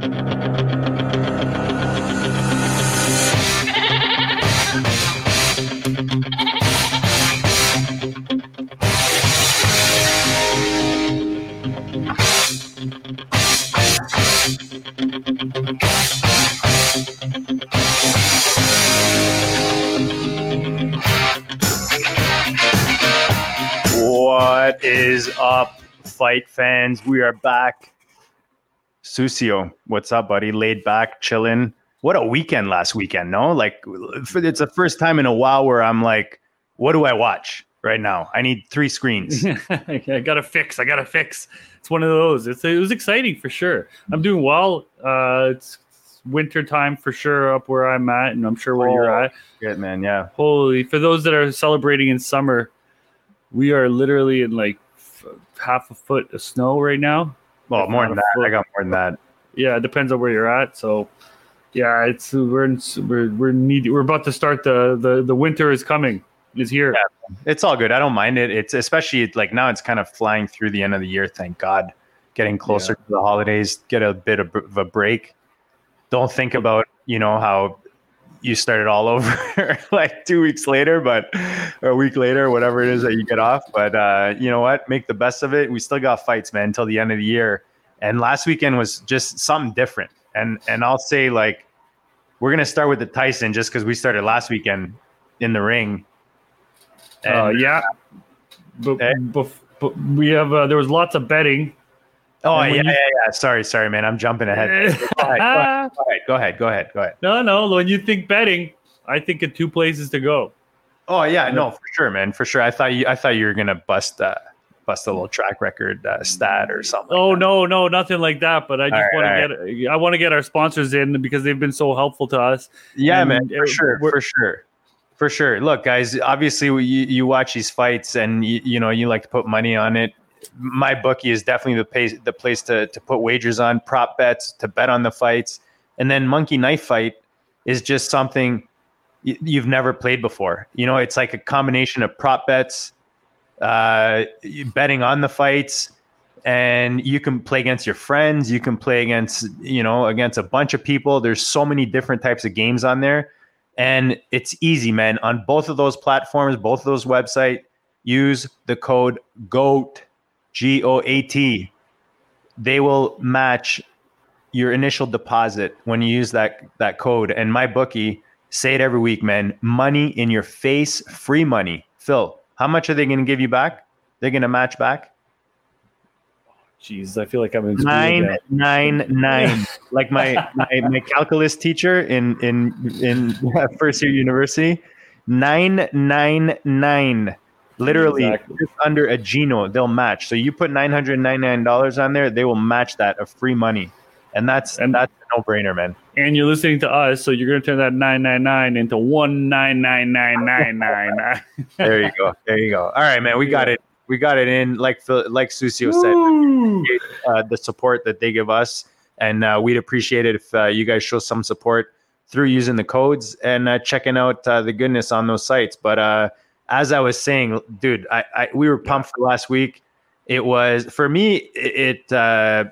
What is up, fight fans? We are back. Susio, what's up, buddy? Laid back, chilling. What a weekend last weekend, no? Like, it's the first time in a while where I'm like, what do I watch right now? I need three screens. I gotta fix. I gotta fix. It's one of those. It's it was exciting for sure. I'm doing well. Uh, it's winter time for sure up where I'm at, and I'm sure where you're Oh. at. Good, man. Yeah. Holy! For those that are celebrating in summer, we are literally in like half a foot of snow right now. Well, more than that. foot. I got more than that. Yeah, it depends on where you're at. So, yeah, it's we're in, we're we're need we're about to start the the the winter is coming is here. Yeah. It's all good. I don't mind it. It's especially like now it's kind of flying through the end of the year. Thank God. Getting closer to the holidays, get a bit of, of a break. Don't think about, you know, how you started all over like two weeks later, but or a week later, whatever it is that you get off. But uh, you know what? Make the best of it. We still got fights, man, until the end of the year. And last weekend was just something different. And and I'll say like we're gonna start with the Tyson just because we started last weekend in the ring. Uh, yeah, but, Eh? but, but we have uh, there was lots of betting. Oh yeah, when yeah, yeah. Sorry, sorry, man. I'm jumping ahead. Go ahead, go ahead, go ahead, go ahead, go ahead, no, no. When you think betting, I think of two places to go. Oh yeah, no, for sure, man, for sure. I thought you, I thought you were gonna bust, uh, bust a little track record uh, stat or something. Oh no, no, nothing like that. But I just want right, to get I want to get our sponsors in because they've been so helpful to us. yeah, and, man, for uh, sure, for sure, for sure. Look, guys, obviously you, you watch these fights and you, you know you like to put money on it. My bookie is definitely the place, the place to to put wagers on, prop bets, to bet on the fights, and then Monkey Knife Fight is just something you've never played before. You know, it's like a combination of prop bets, uh, betting on the fights, and you can play against your friends. You can play against, you know, against a bunch of people. There's so many different types of games on there, and it's easy, man. On both of those platforms, both of those websites, use the code GOAT, G O A T. They will match your initial deposit when you use that that code. And my bookie, say it every week, man. Money in your face, free money. Phil, how much are they going to give you back? They're going to match back Jeez, I feel like I'm in nine nine nine. like my, my my calculus teacher in in in first year university, nine nine nine. Literally Exactly. just under a Gino, they'll match. So you put nine hundred ninety nine dollars on there, they will match that of free money, and that's And- that's a no brainer, man. and you're listening to us, so you're gonna turn that nine nine nine into one nine nine nine nine nine nine. There you go. There you go. All right, man. We got it. We got it in. Like like Susio said, uh, the support that they give us, and uh, we'd appreciate it if uh, you guys show some support through using the codes and uh, checking out uh, the goodness on those sites. But uh, as I was saying, dude, I, I we were pumped for last week. It was for me. It it, uh,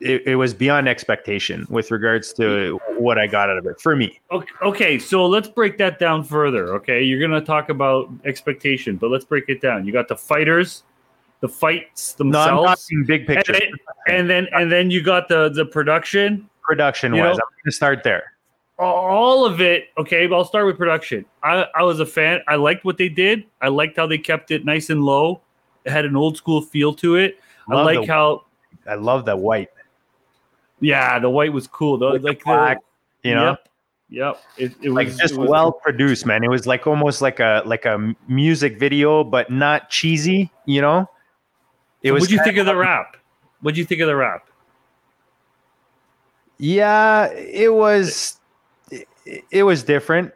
it it was beyond expectation with regards to what I got out of it. For me, Okay, okay, so let's break that down further. Okay, you're gonna talk about expectation, but let's break it down. You got the fighters, the fights no, themselves, talking big and, picture then, and then and then you got the the production. production you wise. know- I'm going to start there. All of it okay but i'll start with production I, I was a fan i liked what they did i liked how they kept it nice and low it had an old school feel to it i like the- how I love that white. yeah the white was cool though the like the, black, You know. yep yep it, it like was just it was- well produced, man. It was like almost like a like a music video, but not cheesy. You know, it was. what'd you kind think of the rap what'd you think of the rap Yeah, it was. It, it was different.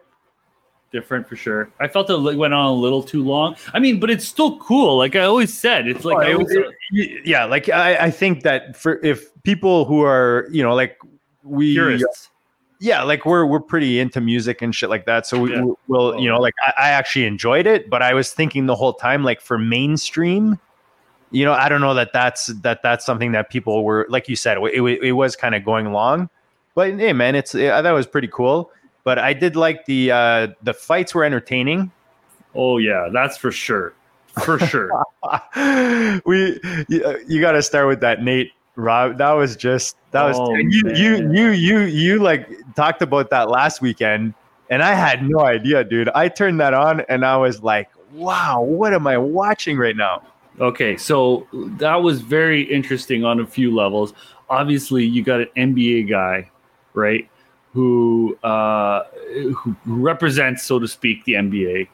different for sure. I felt it went on a little too long. I mean but it's still cool. Like i always said it's like Oh, always, it- yeah, like I, I think that for if people who are you know like we purists. yeah like we're we're pretty into music and shit like that. So we, Yeah. will you know like I, I actually enjoyed it but i was thinking the whole time like for mainstream you know, I don't know that that's that that's something that people were like you said, it, it, it was kind of going long, but hey, man, it's I thought it was pretty cool. But I did like the uh, the fights were entertaining. Oh yeah, that's for sure, for sure. we you, you got to start with that Nate Rob. That was just that was Oh, you, you you you you like talked about that last weekend, and I had no idea, dude. I turned that on and I was like, wow, what am I watching right now? Okay, so that was very interesting on a few levels. Obviously, you got an NBA guy, right, who uh, who represents, so to speak, the NBA.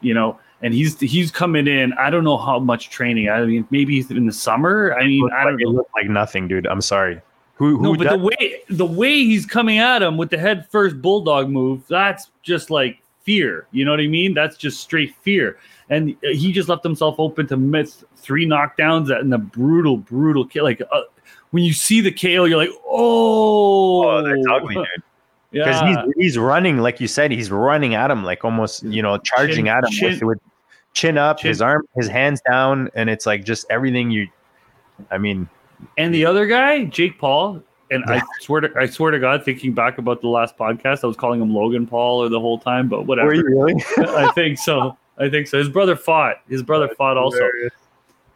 You know, and he's he's coming in. I don't know how much training. I mean, maybe in the summer. I mean, I don't like, it know. looked like nothing, dude. I'm sorry. Who who No, but does- the way the way he's coming at him with the head first bulldog move, that's just like fear. You know what I mean? That's just straight fear. And he just left himself open to miss three knockdowns and a brutal, brutal kill. Like uh, when you see the kale, you're like, oh, Oh, that's ugly, dude. Because Yeah, he's he's running, like you said, he's running at him, like almost you know charging Chin- at him chin- with, with chin up, chin- his arm, his hands down, and it's like just everything you. I mean, and the other guy, Jake Paul. And I swear to I swear to God, thinking back about the last podcast, I was calling him Logan Paul or the whole time, but whatever. were you really? I think so. I think so. His brother fought. His brother fought also.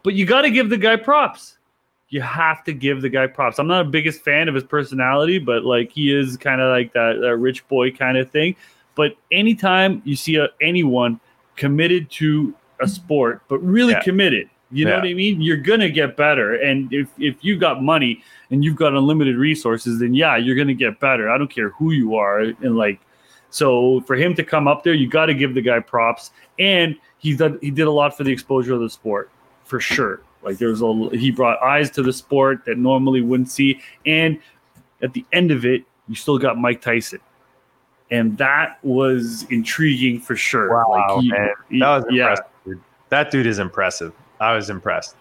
But you got to give the guy props. You have to give the guy props. I'm not a biggest fan of his personality, but like he is kind of like that, that rich boy kind of thing. But anytime you see a, anyone committed to a sport, but really Yeah. committed, you know Yeah. what I mean? You're gonna get better. And if if you got money and you've got unlimited resources, then yeah, you're gonna get better. I don't care who you are. And like, so for him to come up there, you got to give the guy props. And he did he did a lot for the exposure of the sport for sure. Like there's a he brought eyes to the sport that normally wouldn't see, and at the end of it, you still got Mike Tyson, and that was intriguing for sure. Wow, like he, man. That was yeah. impressive. Dude. That dude is impressive. I was impressed.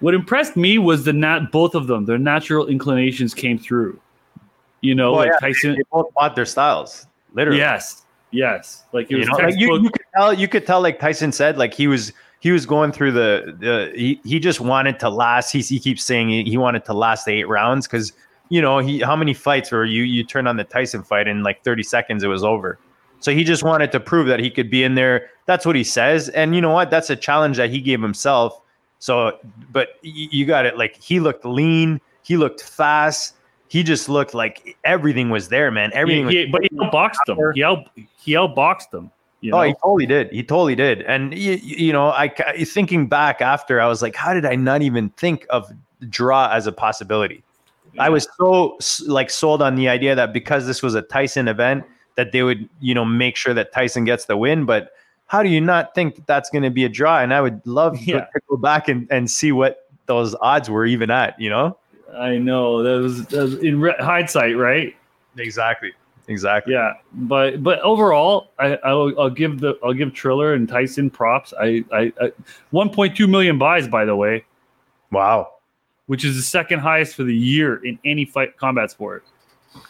What impressed me was the nat both of them, their natural inclinations came through. You know, Well, like yeah, Tyson. They both fought their styles, literally. Yes, yes. Like it you know, like you, you could tell. You could tell, like Tyson said, like he was he was going through the the he, he just wanted to last. He, he keeps saying he, he wanted to last the eight rounds because you know he how many fights were you you turn on the Tyson fight in like thirty seconds it was over. So he just wanted to prove that he could be in there. That's what he says, and you know what? That's a challenge that he gave himself. So, but you got it. Like he looked lean. He looked fast. He just looked like everything was there, man. Everything. He- was he- but he outboxed them. He out he outboxed them. You know? Oh, he totally did. He totally did. And you, you know, I thinking back after, I was like, how did I not even think of draw as a possibility? I was so like sold on the idea that because this was a Tyson event, that they would you know make sure that Tyson gets the win. But how do you not think that that's going to be a draw? And I would love to- Yeah. to go back and, and see what those odds were even at. You know, I know that was, that was in re- hindsight, right? exactly, exactly. Yeah, but but overall, I I'll, I'll give the I'll give Triller and Tyson props. I I, I 1.2 million buys, by the way, Wow. which is the second highest for the year in any fight combat sport.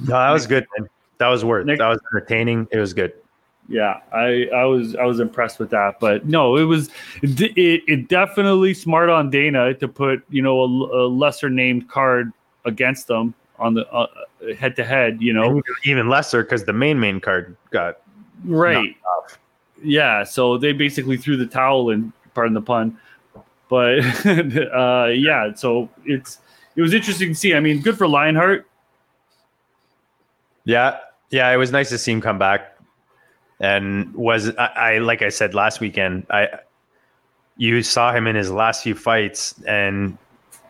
No, that was good. Man. That was worth. Nick- That was entertaining. It was good. Yeah, I I was I was impressed with that, but no, it was it it, it definitely smart on Dana to put you know a, a lesser named card against them on the uh, head to head. You know, And even, lesser because the main main card got right yeah so they basically threw the towel in pardon the pun but uh yeah so it's it was interesting to see i mean good for lionheart Yeah, yeah, it was nice to see him come back. And was I, I like I said last weekend, I you saw him in his last few fights, and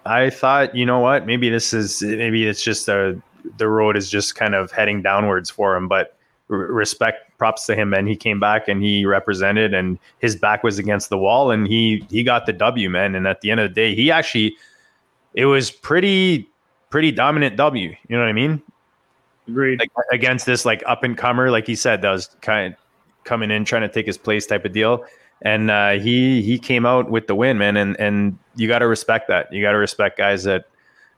I thought, you know what, maybe this is maybe it's just a the road is just kind of heading downwards for him. But r- respect, props to him, and he came back and he represented, and his back was against the wall, and he he got the W, man. And at the end of the day, he actually it was pretty pretty dominant W. You know what I mean? agreed like against this like up and comer, like he said, that was kind of coming in trying to take his place type of deal. And uh, he he came out with the win, man. And and you got to respect that. You got to respect guys that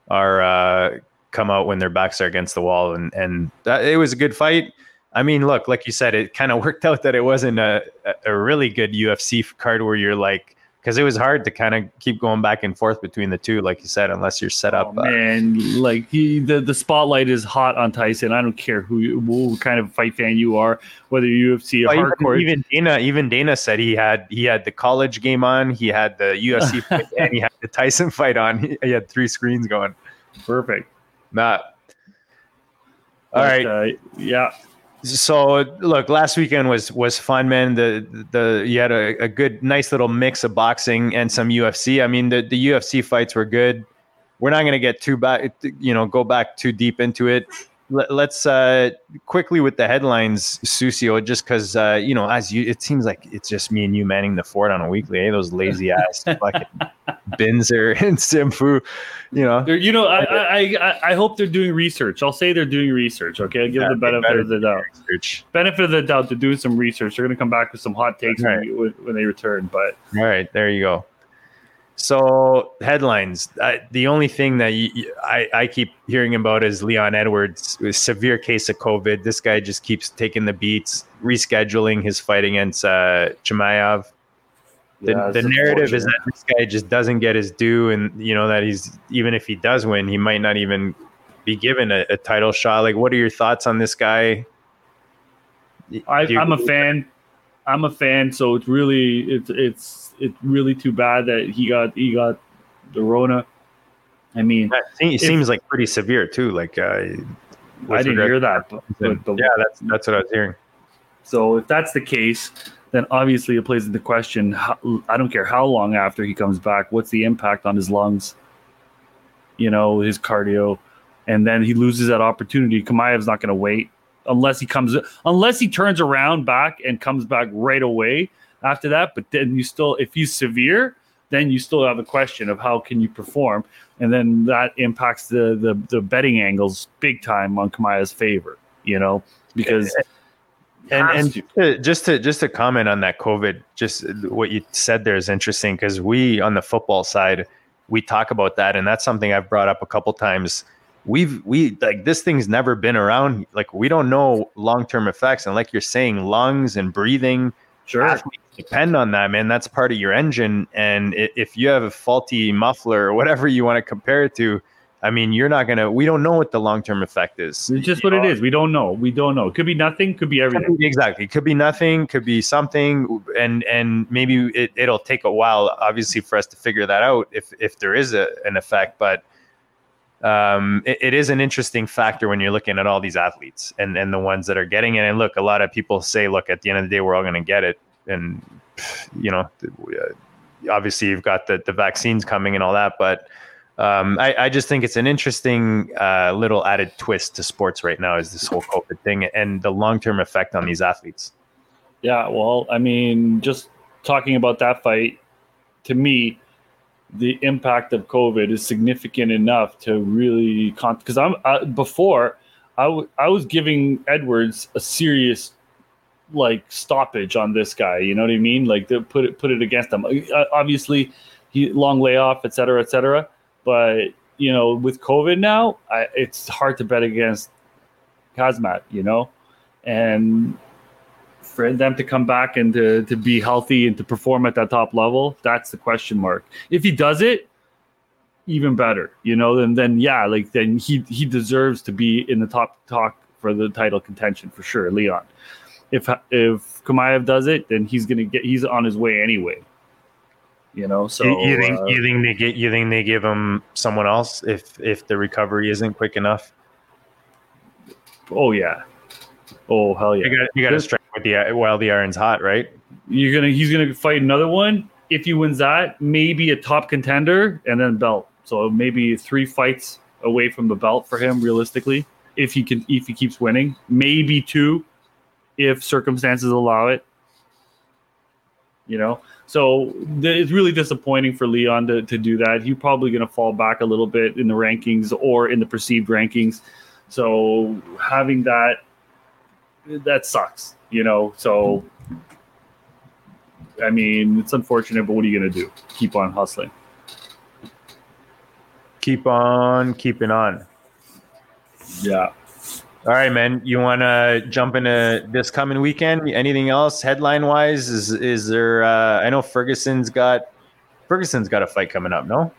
are uh, come out when their backs are against the wall. And and that, it was a good fight. I mean, look, like you said, it kind of worked out that it wasn't a, a- a really good UFC card where you're like because it was hard to kind of keep going back and forth between the two, like you said, unless you're set up. Oh, man, like he, the the spotlight is hot on Tyson. I don't care who, you, what kind of fight fan you are, whether UFC or well, hardcore. Even, even Dana, even Dana said he had he had the college game on, he had the UFC fight, and he had the Tyson fight on. He, he had three screens going. Perfect. Nah. All But, right. uh, yeah. So look, last weekend was was fun, man. The the you had a, a good, nice little mix of boxing and some UFC. I mean, the the UFC fights were good. We're not going to get too back, you know, go back too deep into it. Let, us uh, quickly with the headlines, Susio, just because uh, you know, as you, it seems like it's just me and you manning the fort on a weekly. Eh? Those lazy ass fucking Binzer and Simfu, you know. They're, you know, I, I I I hope they're doing research. I'll say they're doing research. Okay, I'll give Yeah, the benefit of the doubt. Research. Benefit of the doubt. They're doing some research. They're going to come back with some hot takes Right. when, when they return. But All right, there you go. So headlines. I, the only thing that you, you- I, I keep hearing about is Leon Edwards, with severe case of COVID. This guy just keeps taking the beats, rescheduling his fight against uh, Chimaev. The, yeah, the narrative is that this guy just doesn't get his due, and you know that he's even if he does win, he might not even be given a, a title shot. Like, what are your thoughts on this guy? I, I'm a fan. I'm a fan. So it's really it's it's it's really too bad that he got he got the Rona. I mean, It seems- seems like pretty severe too. Like, uh, I didn't hear that. But, but, yeah, that's that's what I was hearing. So if that's the case, then obviously it plays into question. How, I don't care how long after he comes back. What's the impact on his lungs? You know, his cardio, and then he loses that opportunity. Chimaev's not going to wait unless he comes, unless he turns around back and comes back right away after that. But then you still, if he's severe, then you still have a question of how can you perform, and then that impacts the the, the betting angles big time on Chimaev's favor. You know, because and and just to just to comment on that COVID, just what you said there is interesting because we on the football side we talk about that, and that's something I've brought up a couple times. We've we like this thing's never been around. Like we don't know long term effects, and like you're saying, lungs and breathing sure. depend on that, man. That's part of your engine, and if you have a faulty muffler or whatever you want to compare it to, I mean, you're not gonna. We don't know what the long term effect is. It's just You what it know? is. We don't know. We don't know. It could be nothing. Could be everything. Exactly. It could be nothing, could be something, and and maybe it, it'll take a while, obviously, for us to figure that out if if there is a, an effect. But um, it, it is an interesting factor when you're looking at all these athletes and and the ones that are getting it. And look, a lot of people say, look, at the end of the day, we're all going to get it, and you know, uh, obviously, you've got the the vaccines coming and all that, but. Um, I, I just think it's an interesting uh, little added twist to sports right now is this whole COVID thing and the long term effect on these athletes. Yeah. Well, I mean, just talking about that fight, to me, the impact of COVID is significant enough to really because I'm I, before I, w- I was giving Edwards a serious like stoppage on this guy. You know what I mean? Like to put it put it against him. Uh, Obviously, he long layoff, et cetera, et cetera. But you know, with COVID now, I, it's hard to bet against Khamzat. You know, and for them to come back and to, to be healthy and to perform at that top level, that's the question mark. If he does it, even better, you know, then then yeah, like then he he deserves to be in the top talk for the title contention for sure, Leon. If if Chimaev does it, then he's gonna get he's on his way anyway. You know, so you, you think uh, you think they get you think they give him someone else if if the recovery isn't quick enough? oh yeah, oh hell yeah. You got you got to strike with the while the iron's hot, right? You're gonna he's gonna fight another one. If he wins that, maybe a top contender and then belt. So maybe three fights away from the belt for him, realistically. If he can, if he keeps winning, maybe two, if circumstances allow it. You know, so th- it's really disappointing for Leon to, to do that. He's probably going to fall back a little bit in the rankings or in the perceived rankings. So having that, that sucks. You know, so I mean, it's unfortunate, but what are you going to do? Keep on hustling. Keep on keeping on. Yeah. All right, man. You want to jump into this coming weekend? Anything else headline wise? Is is there? Uh, I know Ferguson's got Ferguson's got a fight coming up, no?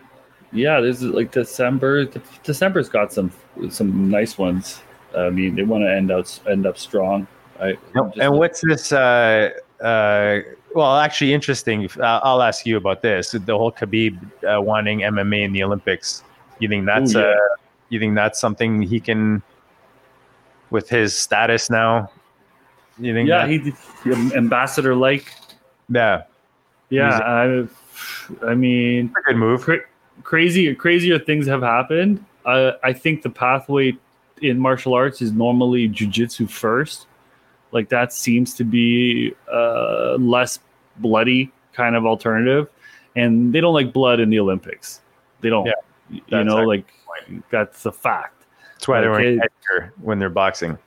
Yeah, there's like December. December's got some some nice ones. I mean, they want to end out end up strong. I, and what's this? Uh, uh, well, actually, interesting. Uh, I'll ask you about this. The whole Khabib uh, wanting MMA in the Olympics. You think that's Ooh, yeah. uh, you think that's something he can, with his status now? You think? Yeah, that, he ambassador like. Yeah. Yeah, I, I mean, a good move. Cra- crazy, crazier things have happened. I, I think the pathway in martial arts is normally jujitsu first. Like that seems to be uh, less bloody kind of alternative, and they don't like blood in the Olympics. They don't. Yeah, you know, like that's a fact. That's why like, they're wearing when they're boxing.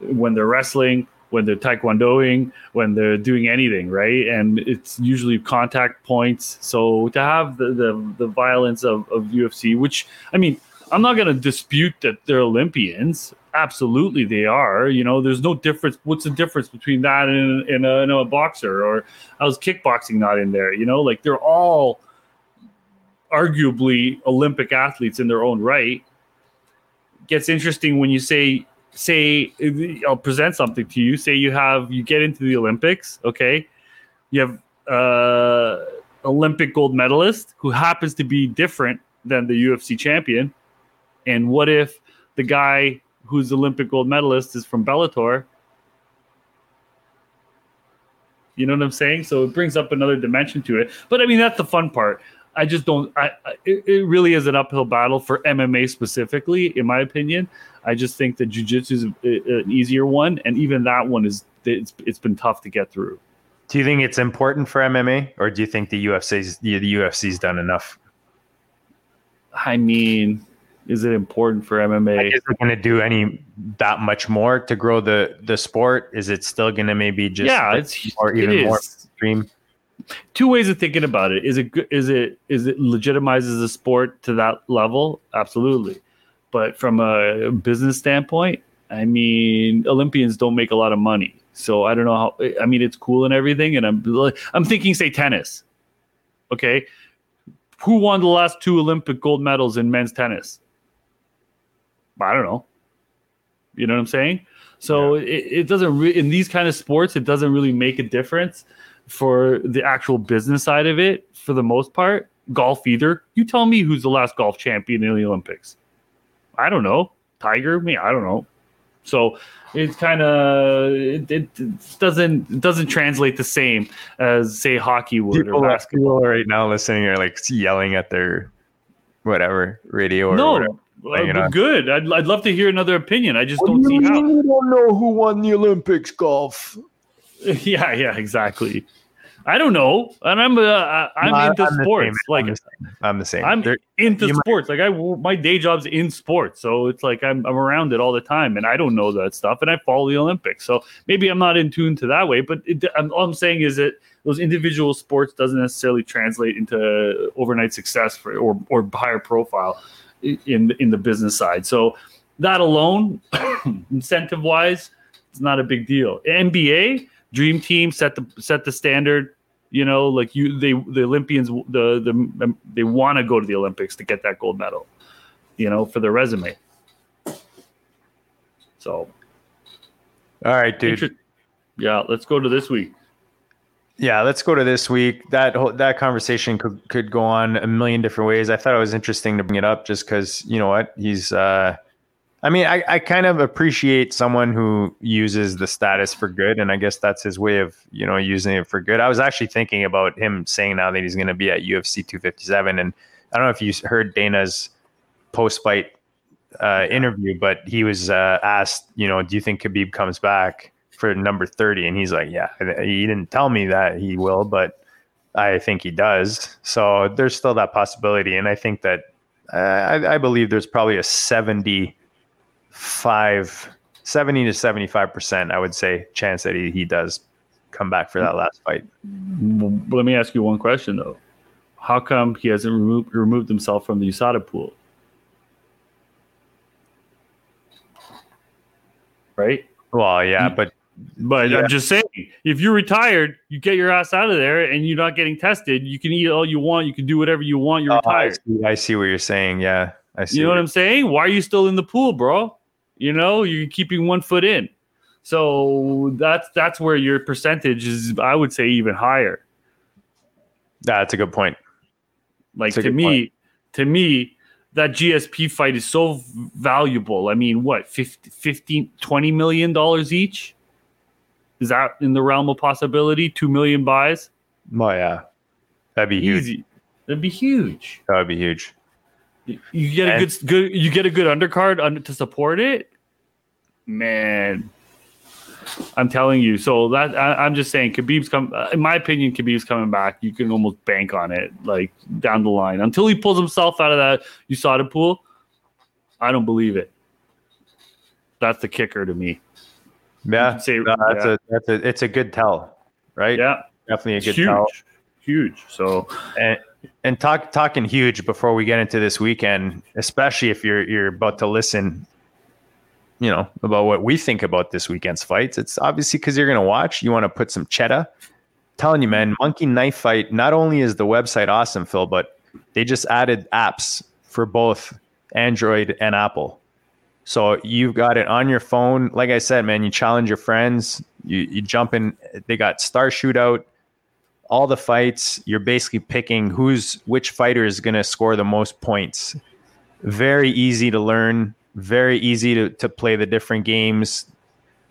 When they're wrestling, when they're taekwondoing, when they're doing anything, right? And it's usually contact points. So to have the the, the violence of, of UFC, which I mean, I'm not going to dispute that they're Olympians. Absolutely, they are. You know, there's no difference. What's the difference between that and, and, a, and a boxer? Or I was kickboxing not in there? You know, like they're all arguably Olympic athletes in their own right. Gets interesting when you say say I'll present something to you. Say you have you get into the Olympics, okay? You have uh Olympic gold medalist who happens to be different than the UFC champion. And what if the guy who's Olympic gold medalist is from Bellator? You know what I'm saying? So it brings up another dimension to it. But I mean, that's the fun part. I just don't. I, it, it really is an uphill battle for MMA specifically, in my opinion. I just think that jujitsu is an easier one, and even that one is it's, it's been tough to get through. Do you think it's important for MMA, or do you think the UFC's the UFC's done enough? I mean, is it important for MMA? Is it going to do any that much more to grow the the sport? Is it still going to maybe just yeah, it's or even more extreme? two ways of thinking about it. Is it is it is it legitimizes the sport to that level? Absolutely. But from a business standpoint, I mean, Olympians don't make a lot of money. So I don't know how I mean it's cool and everything and I'm I'm thinking say tennis. Okay? Who won the last two Olympic gold medals in men's tennis? I don't know. You know what I'm saying? So yeah. it, it doesn't re- in these kind of sports it doesn't really make a difference for the actual business side of it, for the most part, golf either. You tell me who's the last golf champion in the Olympics. I don't know. Tiger? Me? I don't know. So it's kind of it, it, doesn't it doesn't translate the same as say hockey would people, or basketball. People right now listening are like yelling at their whatever radio or no. Whatever, uh, good. I'd, I'd love to hear another opinion. I just what don't do see how. You don't know who won the Olympics golf. Yeah, yeah, exactly. I don't know, and I'm uh, I'm no, into I'm sports. Like I'm the same. I'm, the same. I'm into sports. Might... Like I, my day job's in sports, so it's like I'm I'm around it all the time, and I don't know that stuff, and I follow the Olympics. So maybe I'm not in tune to that way, but it, I'm, all I'm saying is that those individual sports doesn't necessarily translate into overnight success for or or higher profile in in the business side. So that alone, incentive wise, it's not a big deal. NBA dream team set the set the standard you know like you they the olympians the the um, they want to go to the olympics to get that gold medal you know for their resume so all right dude Inter- yeah let's go to this week yeah let's go to this week. That whole, that conversation could could go on a million different ways. I thought it was interesting to bring it up just because you know what? He's uh I mean, I, I kind of appreciate someone who uses the status for good, and I guess that's his way of you know using it for good. I was actually thinking about him saying now that he's going to be at UFC 257, and I don't know if you heard Dana's post fight uh, interview, but he was uh, asked, you know, do you think Khabib comes back for number 30? And he's like, yeah, he didn't tell me that he will, but I think he does. So there's still that possibility, and I think that uh, I, I believe there's probably a 70 70 to 75%, I would say, chance that he, he does come back for that last fight. Let me ask you one question, though. How come he hasn't removed, removed himself from the USADA pool? Right? Well, yeah, but But Yeah. I'm just saying, if you're retired, you get your ass out of there and you're not getting tested. You can eat all you want. You can do whatever you want. You're Oh, I, retired. see, I see what you're saying. Yeah, I see. You know what what I'm saying? Why are you still in the pool, bro? You know, you're keeping one foot in. So that's that's where your percentage is. I would say even higher. That's a good point. Like to me, point. to me, that GSP fight is so valuable. I mean, what 50, 15, 20 million dollars each? Is that in the realm of possibility? Two million buys, Oh yeah, that'd be huge. easy. That'd be huge. That would be huge. You- You get a And- good, good, you get a good undercard under, to support it, man. I'm telling you. So that I, I'm just saying, Khabib's come. uh, In my opinion, Khabib's coming back. You can almost bank on it, like down the line, until he pulls himself out of that USADA pool. I don't believe it. That's the kicker to me. Yeah, no, that's yeah. a that's a it's a good tell, right? Yeah, definitely a good huge, tell. huge. So And and talk talking huge before we get into this weekend, especially if you're you're about to listen, you know, about what we think about this weekend's fights. It's obviously because you're gonna watch. You want to put some cheddar. telling you, man, Monkey Knife Fight. Not only is the website awesome, Phil, but they just added apps for both Android and Apple. So you've got it on your phone. Like I said, man, you challenge your friends. You you jump in. They got Star Shootout all the fights you're basically picking who's which fighter is going to score the most points very easy to learn very easy to, to play the different games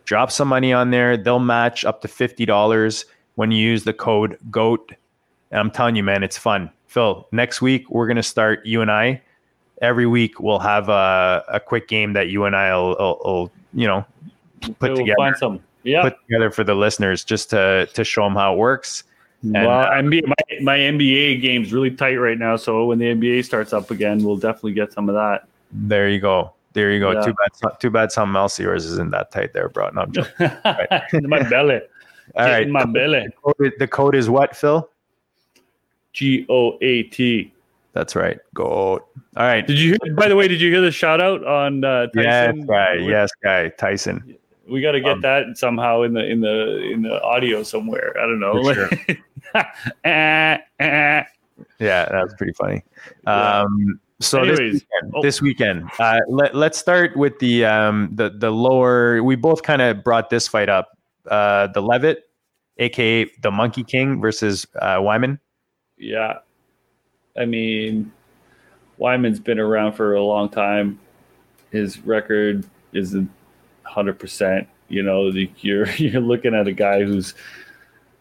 drop some money on there they'll match up to $50 when you use the code goat and i'm telling you man it's fun phil next week we're to start you and i every week we'll have a, a quick game that you and i will, will, will you know put we'll together find some. Yeah. put together for the listeners just to to show them how it works well, uh, NBA, my, my NBA game's really tight right now. So when the NBA starts up again, we'll definitely get some of that. There you go. There you go. Yeah. Too bad. Too bad. Something else yours isn't that tight there, bro. No, I'm joking. my belly. All right. In my belly. The code, the code is what, Phil? G O A T. That's right. Go. All right. Did you hear, by the way, did you hear the shout out on uh, Yes, Tyson? guy. Yes, guy. Tyson. We got to get Um, that somehow in the in the in the audio somewhere. I don't know. For Eh, eh. Yeah, that's pretty funny. Yeah. Um, so Anyways, this weekend, oh. this weekend uh, let, let's start with the um, the the lower. We both kind of brought this fight up. Uh, the Leavitt, aka the Monkey King, versus uh, Wiman. Yeah. I mean, Wiman's been around for a long time. His record isn't hundred percent. You know, you're you're looking at a guy who's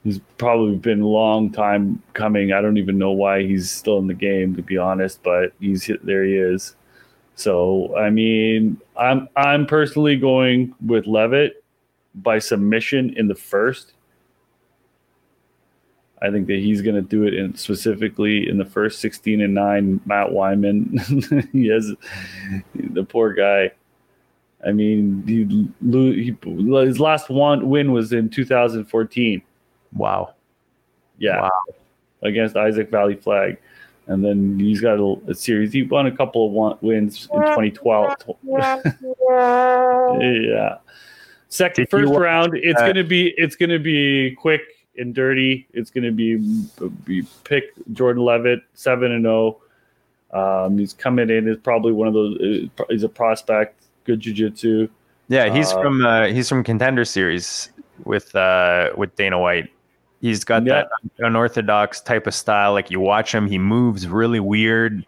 who's probably been a long time coming. I don't even know why he's still in the game, to be honest, but he's there. He is. So I mean, I'm I'm personally going with Leavitt by submission in the first. I think that he's going to do it in specifically in the first 16 and 9 Matt Wiman. he has the poor guy. I mean, he, he his last one win was in 2014. Wow. Yeah. Wow. Against Isaac Vallie-Flagg. And then he's got a, a series. He won a couple of one, wins in 2012. yeah. Second, Did first watch, round. It's uh, gonna be. It's gonna be quick and dirty. It's gonna be, be pick Jordan Leavitt seven and zero. Um, he's coming in is probably one of those. uh, He's a prospect, good jujitsu. Yeah, he's Uh, from uh, he's from Contender Series with uh, with Dana White. He's got Yeah. that unorthodox type of style. Like you watch him, he moves really weird,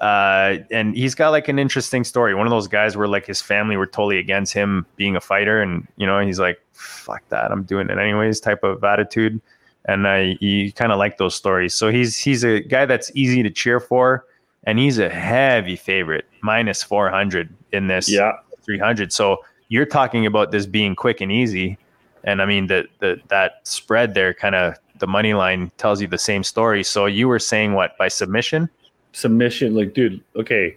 uh, and he's got like an interesting story. One of those guys where like his family were totally against him being a fighter, and you know he's like, "Fuck that, I'm doing it anyways." Type of attitude, and I you kind of like those stories. So he's he's a guy that's easy to cheer for, and he's a heavy favorite, minus four hundred in this. Yeah, 300. So you're talking about this being quick and easy. And I mean, that the, that spread there kind of the money line tells you the same story. So you were saying what by submission? submission. Like, dude, okay.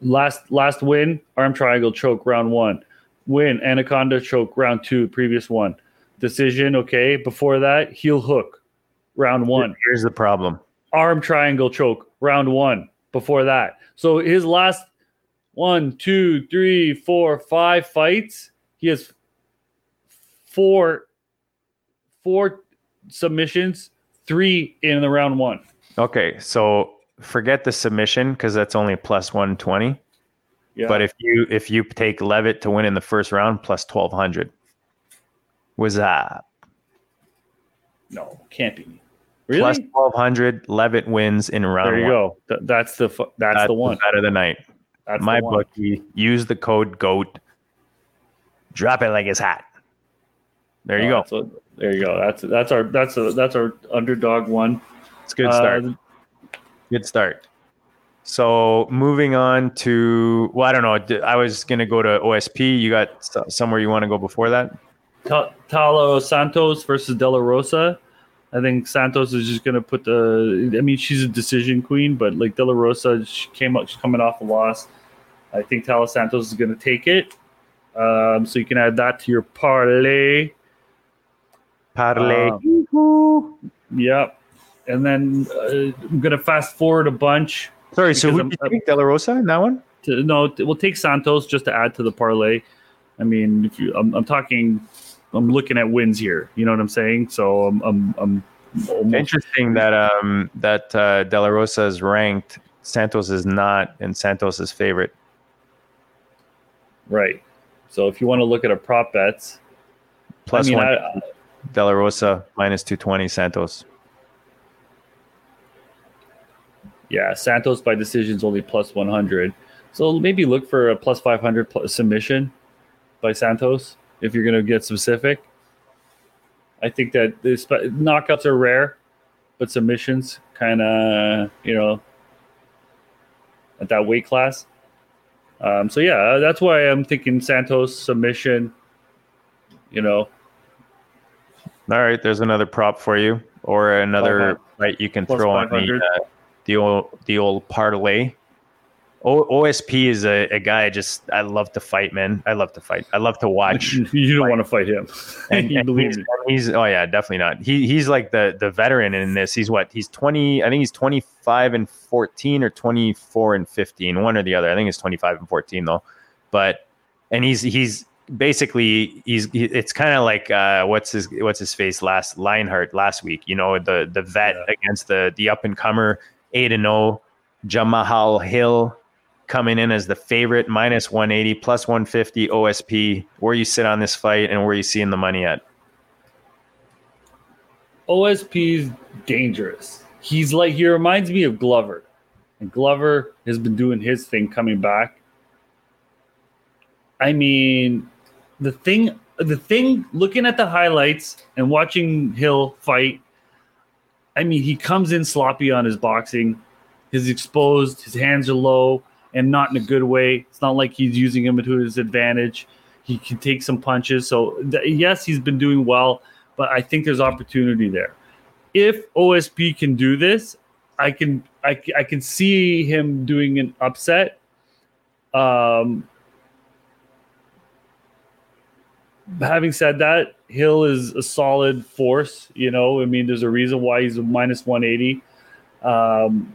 Last last win, arm triangle choke round one. Win anaconda choke round two. Previous one, decision. Okay. Before that, heel hook, round one. Here's the problem. arm triangle choke round one before that. So his last one, two, three, four, five fights, he has four, four submissions, three in the round one. Okay, so forget the submission because that's only plus one twenty. Yeah. But if you if you take Leavitt to win in the first round, plus twelve hundred. Was that no, can't be. Really? plus twelve hundred? Leavitt wins in round there you one. go. Th- that's the fu- that's, the one. bet of the night. That's My the bookie. Use the code GOAT. Drop it like it's hot. There you Oh, go. that's what- there you go. That's that's our that's a that's our underdog one. It's good start. Uh, Good start. So moving on to well, I don't know. I was gonna go to OSP. You got somewhere you want to go before that? Ta- Taila Santos versus De La Rosa. I think Santos is just going to put the. I mean, she's a decision queen, but like De La Rosa, she came up. She's coming off a loss. I think Taila Santos is going to take it. Um, so you can add that to your parlay. Parlay. Um, Yep. And then uh, I'm going to fast forward a bunch. Sorry. So who did you take? De La Rosa in that one? To, no, we'll take Santos just to add to the parlay. I mean, if you, I'm, I'm talking, I'm looking at wins here. You know what I'm saying? So I'm, I'm, I'm almost Interesting that um that uh, De La Rosa is ranked. Santos is not, and Santos is favorite. Right. So if you want to look at a prop bets, Plus I mean, one. I, De La Rosa minus two twenty. Santos. Yeah, Santos by decision is only plus 100. So maybe look for a plus 500 plus submission by Santos if you're going to get specific. I think that the knockouts are rare, but submissions kind of, you know, at that weight class. Um, so yeah, that's why I'm thinking Santos submission. You know, All right, there's another prop for you, or another fight you can throw on the uh, the old the old parlay. O- OSP is a, a guy I just I love to fight, man. I love to fight. I love to watch. you don't want to fight him. and, and he's, he's oh yeah, definitely not. He he's like the the veteran in this. He's what? He's twenty. I think he's twenty five and fourteen or twenty four and fifteen. One or the other. I think it's twenty five and fourteen though. But and he's he's basically he's he, it's kind of like uh, what's his what's his face last Lionheart last week. You know the the vet Yeah. against the the up and comer eight and zero Jamahal Hill coming in as the favorite minus 180 plus 150 OSP. Where you sit on this fight and where you seeing the money at? OSP is dangerous. He's like he reminds me of Glover, and Glover has been doing his thing coming back. I mean, the thing, the thing, looking at the highlights and watching Hill fight. I mean, he comes in sloppy on his boxing. He's exposed. His hands are low and not in a good way. It's not like he's using him to his advantage. He can take some punches. So th- yes, he's been doing well but I think there's opportunity there. If OSP can do this, I can I, I can see him doing an upset. Um, having said that, Hill is a solid force. You know, I mean, there's a reason why he's a minus 180. Um,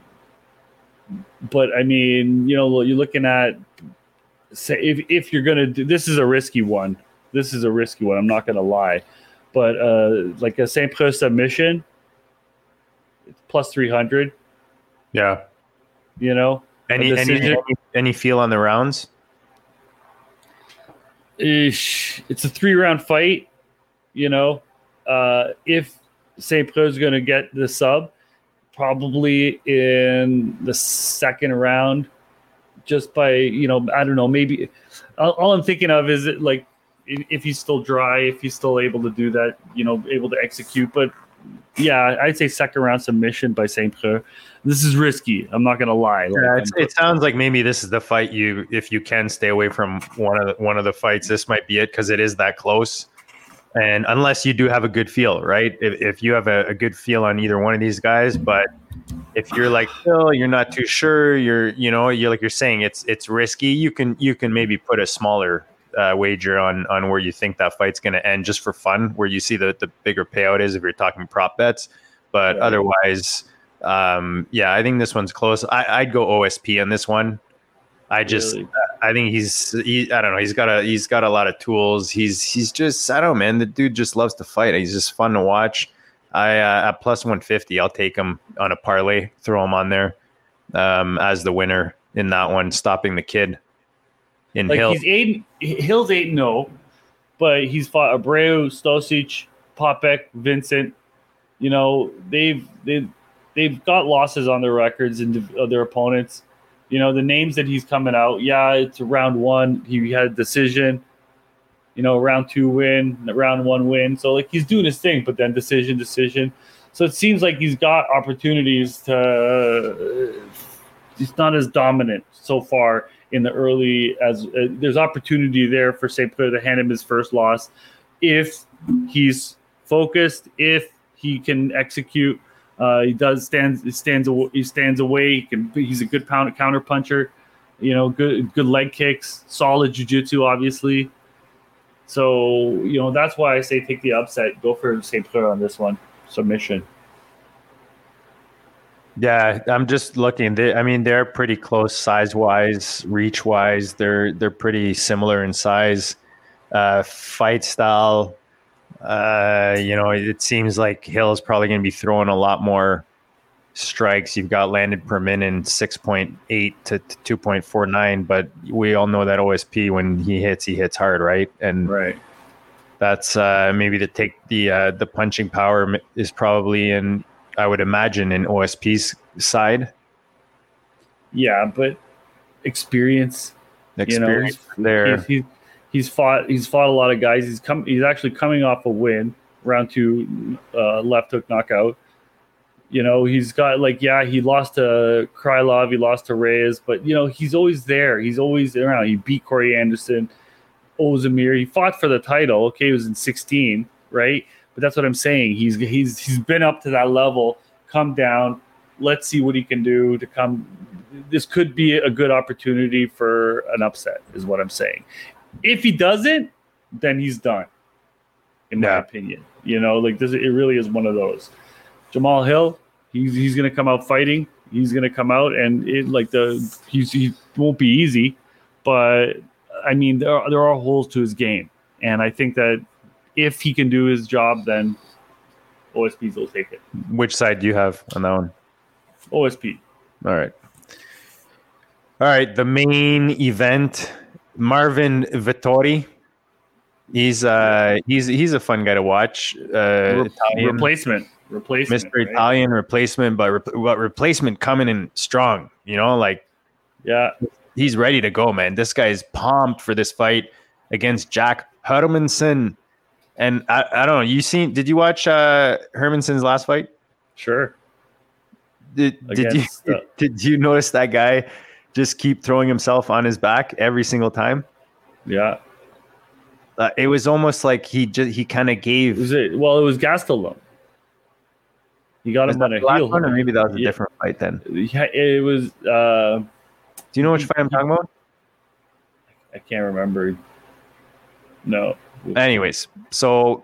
but I mean, you know, you're looking at say if if you're gonna do this is a risky one. This is a risky one. I'm not gonna lie but uh, like a Saint Preux submission, it's plus three hundred. Yeah. You know, Any, any any any feel on the rounds? Ish, it's a three round fight. You know, uh, if Saint Preux is going to get the sub, probably in the second round, just by you know, I don't know, maybe. All, all I'm thinking of is it like if he's still dry, if he's still able to do that, you know, able to execute. But yeah, I'd say second round submission by Saint Preux. This is risky. I'm not gonna lie. Yeah, it's, it sounds like maybe this is the fight you, if you can stay away from one of the, one of the fights, this might be it because it is that close. And unless you do have a good feel, right? If, if you have a, a good feel on either one of these guys, but if you're like, oh, you're not too sure, you're, you know, you're like you're saying it's it's risky. You can you can maybe put a smaller uh, wager on on where you think that fight's going to end just for fun, where you see the the bigger payout is if you're talking prop bets. But Yeah. otherwise, um, yeah, I think this one's close. I, I'd go OSP on this one. I just Really? I think he's he, I don't know. He's got a he's got a lot of tools. He's he's just I don't know, man. The dude just loves to fight. He's just fun to watch. I uh, at plus one fifty, I'll take him on a parlay. Throw him on there um, as the winner in that one, stopping the kid in Like Hill. he's eight. Hill's eight no, but he's fought Abreu, Stosic, Popek, Vincent. You know they've they they've got losses on their records and uh, their opponents. You know the names that he's coming out. Yeah, it's round one. He had a decision. You know, round two win, round one win. So like he's doing his thing, but then decision, decision. So it seems like he's got opportunities to. He's not as dominant so far in the early as uh, there's opportunity there for St. Clair to hand him his first loss if he's focused, if he can execute. Uh, he does stands stands he stands away. He can, he's a good pound counter puncher. You know, good good leg kicks, solid jujitsu, obviously. So you know that's why I say take the upset. Go for St. Clair on this one submission. Yeah, I'm just looking. They, I mean, they're pretty close size wise, reach wise. They're they're pretty similar in size, uh, fight style. Uh, you know, it seems like Hill is probably going to be throwing a lot more strikes. You've got landed per minute six point eight to two point four nine, but we all know that OSP when he hits, he hits hard, right? And Right. that's uh, maybe to take the uh, the punching power is probably in I would imagine in OSP's side Yeah, but experience. experience you know, there. He's, he's, he's fought he's fought a lot of guys. He's come he's actually coming off a win, round two uh, left hook knockout. You know, he's got like yeah, he lost to Krylov, he lost to Reyes, but you know, he's always there. He's always around. He beat Corey Anderson, Oezdemir. He fought for the title. Okay, he was in 16, right? But that's what I'm saying. He's he's he's been up to that level, come down. Let's see what he can do to come. This could be a good opportunity for an upset, is what I'm saying. If he doesn't, then he's done. In my Yeah. opinion, you know, like this, it really is one of those. Jamahal Hill, he's he's gonna come out fighting. He's gonna come out and it like the he's he won't be easy, but I mean there are, there are holes to his game, and I think that if he can do his job, then OSPs will take it. Which side do you have on that one? OSP. All right. All right. The main event, Marvin Vettori. He's uh he's he's a fun guy to watch. Uh, Italian, replacement. Replacement. Mr. right? Italian replacement, but re- but replacement coming in strong. You know, like Yeah. he's ready to go, man. This guy's pumped for this fight against Jack Hermansson. And I, I don't know. You seen? Did you watch uh, Hermansson's last fight? Sure. Did, did you Against, uh, did you notice that guy just keep throwing himself on his back every single time? Yeah. Uh, it was almost like he just he kind of gave. Was it? Well, it was Gastelum. He got him on a heel. one, or maybe that was a Yeah. different fight. Then Yeah, it was. Uh, Do you know which fight I'm talking about? I can't remember. No. Anyways, so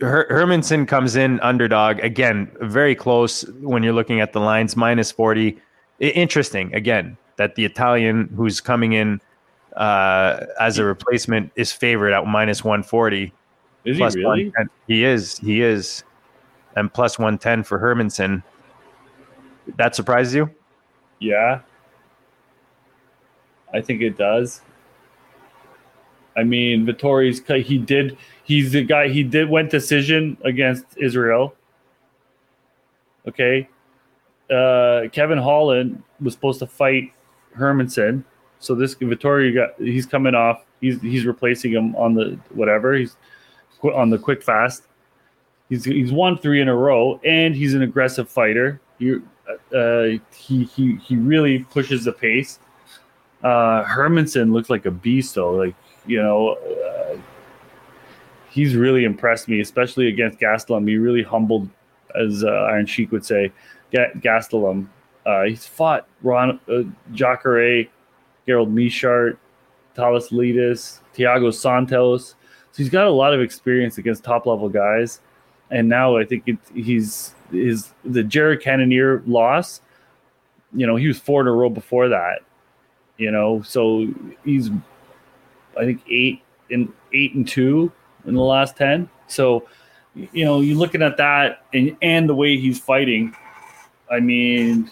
Her- Hermansson comes in underdog again, very close when you're looking at the lines, minus forty. I- interesting again that the Italian who's coming in uh, as a replacement is favored at minus one forty. Is he really? 110. He is. He is. And plus 110 for Hermansson. That surprises you? Yeah. I think it does. I mean, Vettori's he did he's the guy he did went decision against Israel. Okay. Uh Kevin Holland was supposed to fight Hermansson. So this Vittori got he's coming off. He's he's replacing him on the whatever. He's on the quick fast. He's he's won three in a row, and he's an aggressive fighter. He uh, he he he really pushes the pace. Uh, Hermansson looks like a beast, though. Like you know, uh, he's really impressed me, especially against Gastelum. He really humbled, as uh, Iron Sheik would say, Gastelum. Uh, he's fought Ron uh, Jacare, Gerald Meerschaert, Thales Leites, Thiago Santos. So he's got a lot of experience against top level guys. And now I think it, he's his the Jared Cannonier loss. You know, he was four in a row before that. You know, so he's I think eight and eight and two in the last ten. So you know, you're looking at that and and the way he's fighting. I mean,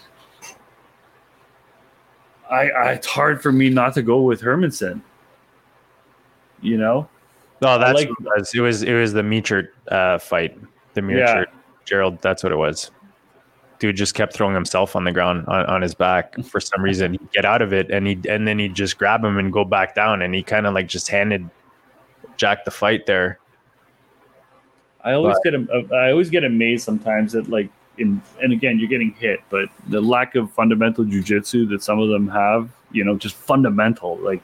I, I it's hard for me not to go with Hermansson. You know, No, that's like- it was. It was the Meerschaert uh, fight. The Meerschaert Gerald. That's what it was. Dude just kept throwing himself on the ground on, on his back for some reason. He'd get out of it and he and then he'd just grab him and go back down and he kind of like just handed Jack the fight there. I always get uh, I always get amazed sometimes that like in and again you're getting hit, but the lack of fundamental jujitsu that some of them have, you know, just fundamental like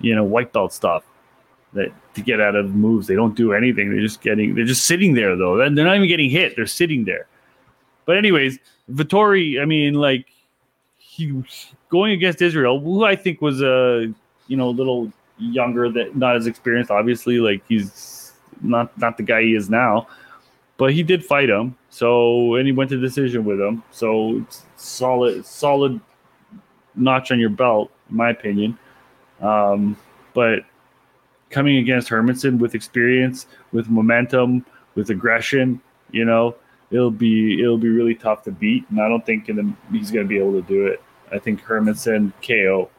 you know white belt stuff that to get out of moves they don't do anything. They're just getting they're just sitting there though, and they're not even getting hit. They're sitting there. But anyways, Vettori, I mean, like he going against Israel, who I think was a you know a little younger, that not as experienced. Obviously, like he's not not the guy he is now, but he did fight him. So and he went to decision with him. So it's solid, solid notch on your belt, in my opinion. Um, but coming against Hermansson with experience, with momentum, with aggression, you know, it'll be it'll be really tough to beat. And I don't think in the, he's going to be able to do it. I think Hermansson KO.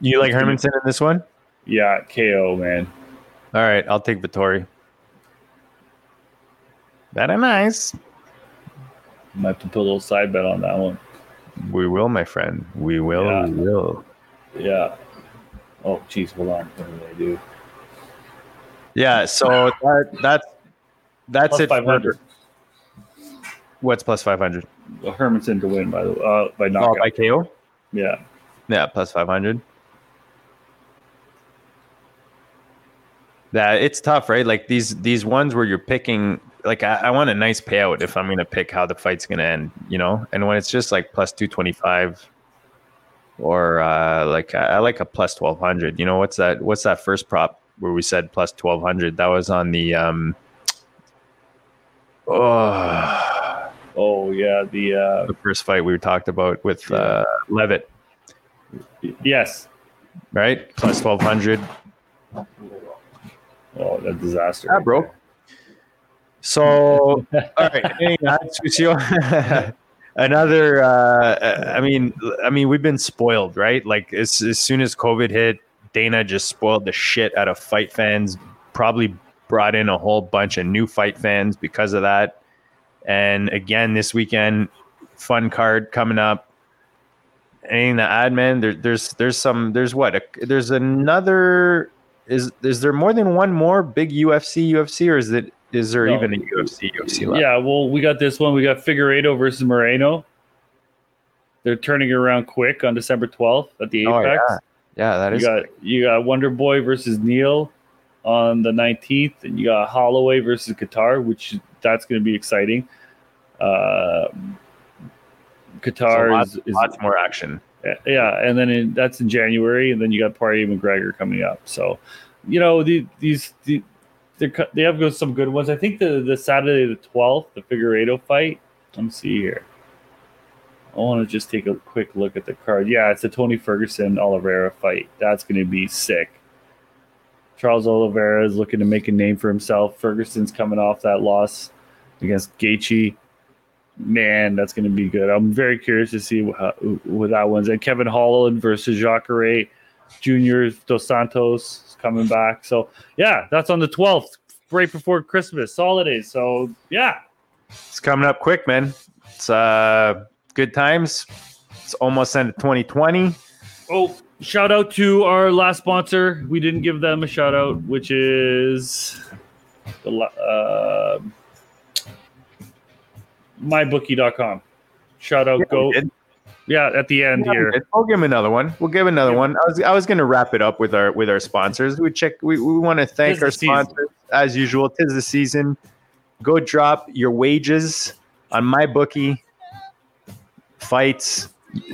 You like Hermansson in this one? Yeah, KO, man. All right, I'll take Vettori. That nice. Might have to put a little side bet on that one. We will, my friend. We will. Yeah. We will. Yeah. Oh, geez, hold on. What did I do? Yeah. So that that's that's Plus it. for- 500. What's plus five hundred? Hermansson to win by the uh, by Oh, knockout. by KO. yeah. Yeah, plus five hundred. Yeah, it's tough, right? Like these these ones where you're picking. Like I, I want a nice payout if I'm going to pick how the fight's going to end, you know. And when it's just like plus two twenty five, or uh, like I, I like a plus twelve hundred. You know what's that? What's that first prop where we said plus twelve hundred? That was on the um. Oh, Oh yeah. The uh, the first fight we talked about with uh, Leavitt, yes. right? Plus twelve hundred. Oh, that disaster. Yeah, bro. So, all right? Another. Uh, I mean, I mean, we've been spoiled, right? Like as as soon as COVID hit, Dana just spoiled the shit out of fight fans. Probably brought in a whole bunch of new fight fans because of that. And again, this weekend, fun card coming up. Anything to add, man? There, there's there's some there's what a, there's another is is there more than one more big UFC UFC or is it is there No. even a UFC UFC left? Yeah, well, we got this one. We got Figueiredo versus Moreno. They're turning around quick on December 12th at the Apex. Oh, yeah. Yeah, that you is got you got Wonder Boy versus Neal on the 19th, and you got Holloway versus Kattar, which that's going to be exciting. Uh, so Kattar lots, is, is lots more action. yeah, and then in, that's in January, and then you got Party McGregor coming up. So, you know, the, these the, they have some good ones. I think the the Saturday the twelfth, the Figueiredo fight. Let me see here. I want to just take a quick look at the card. Yeah, it's a Tony Ferguson Oliveira fight. That's going to be sick. Charles Oliveira is looking to make a name for himself. Ferguson's coming off that loss against Gaethje. Man, that's going to be good. I'm very curious to see what, what that one's. And Kevin Holland versus Jacare Junior Dos Santos is coming back. So yeah, that's on the 12th, right before Christmas holidays. So yeah, It's coming up quick, man. It's uh good times. It's almost end of 2020. Oh, shout out to our last sponsor. We didn't give them a shout out, which is the uh, mybookie.com. Shout out, Yeah, go. Yeah, at the end Yeah, here. We'll give him another one. We'll give another Yeah. one. I was I was gonna wrap it up with our with our sponsors. We check we, we want to thank Tis our the season. sponsors as usual. Tis the season. Go drop your wages on my bookie. Fights,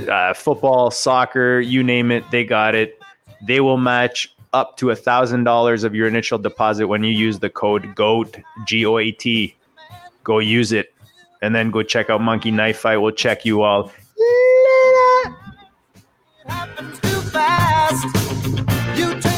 uh, football, soccer, you name it, they got it. They will match up to a thousand dollars of your initial deposit when you use the code GOAT G O A T. Go use it, and then go check out Monkey Knife Fight. We'll check you all later.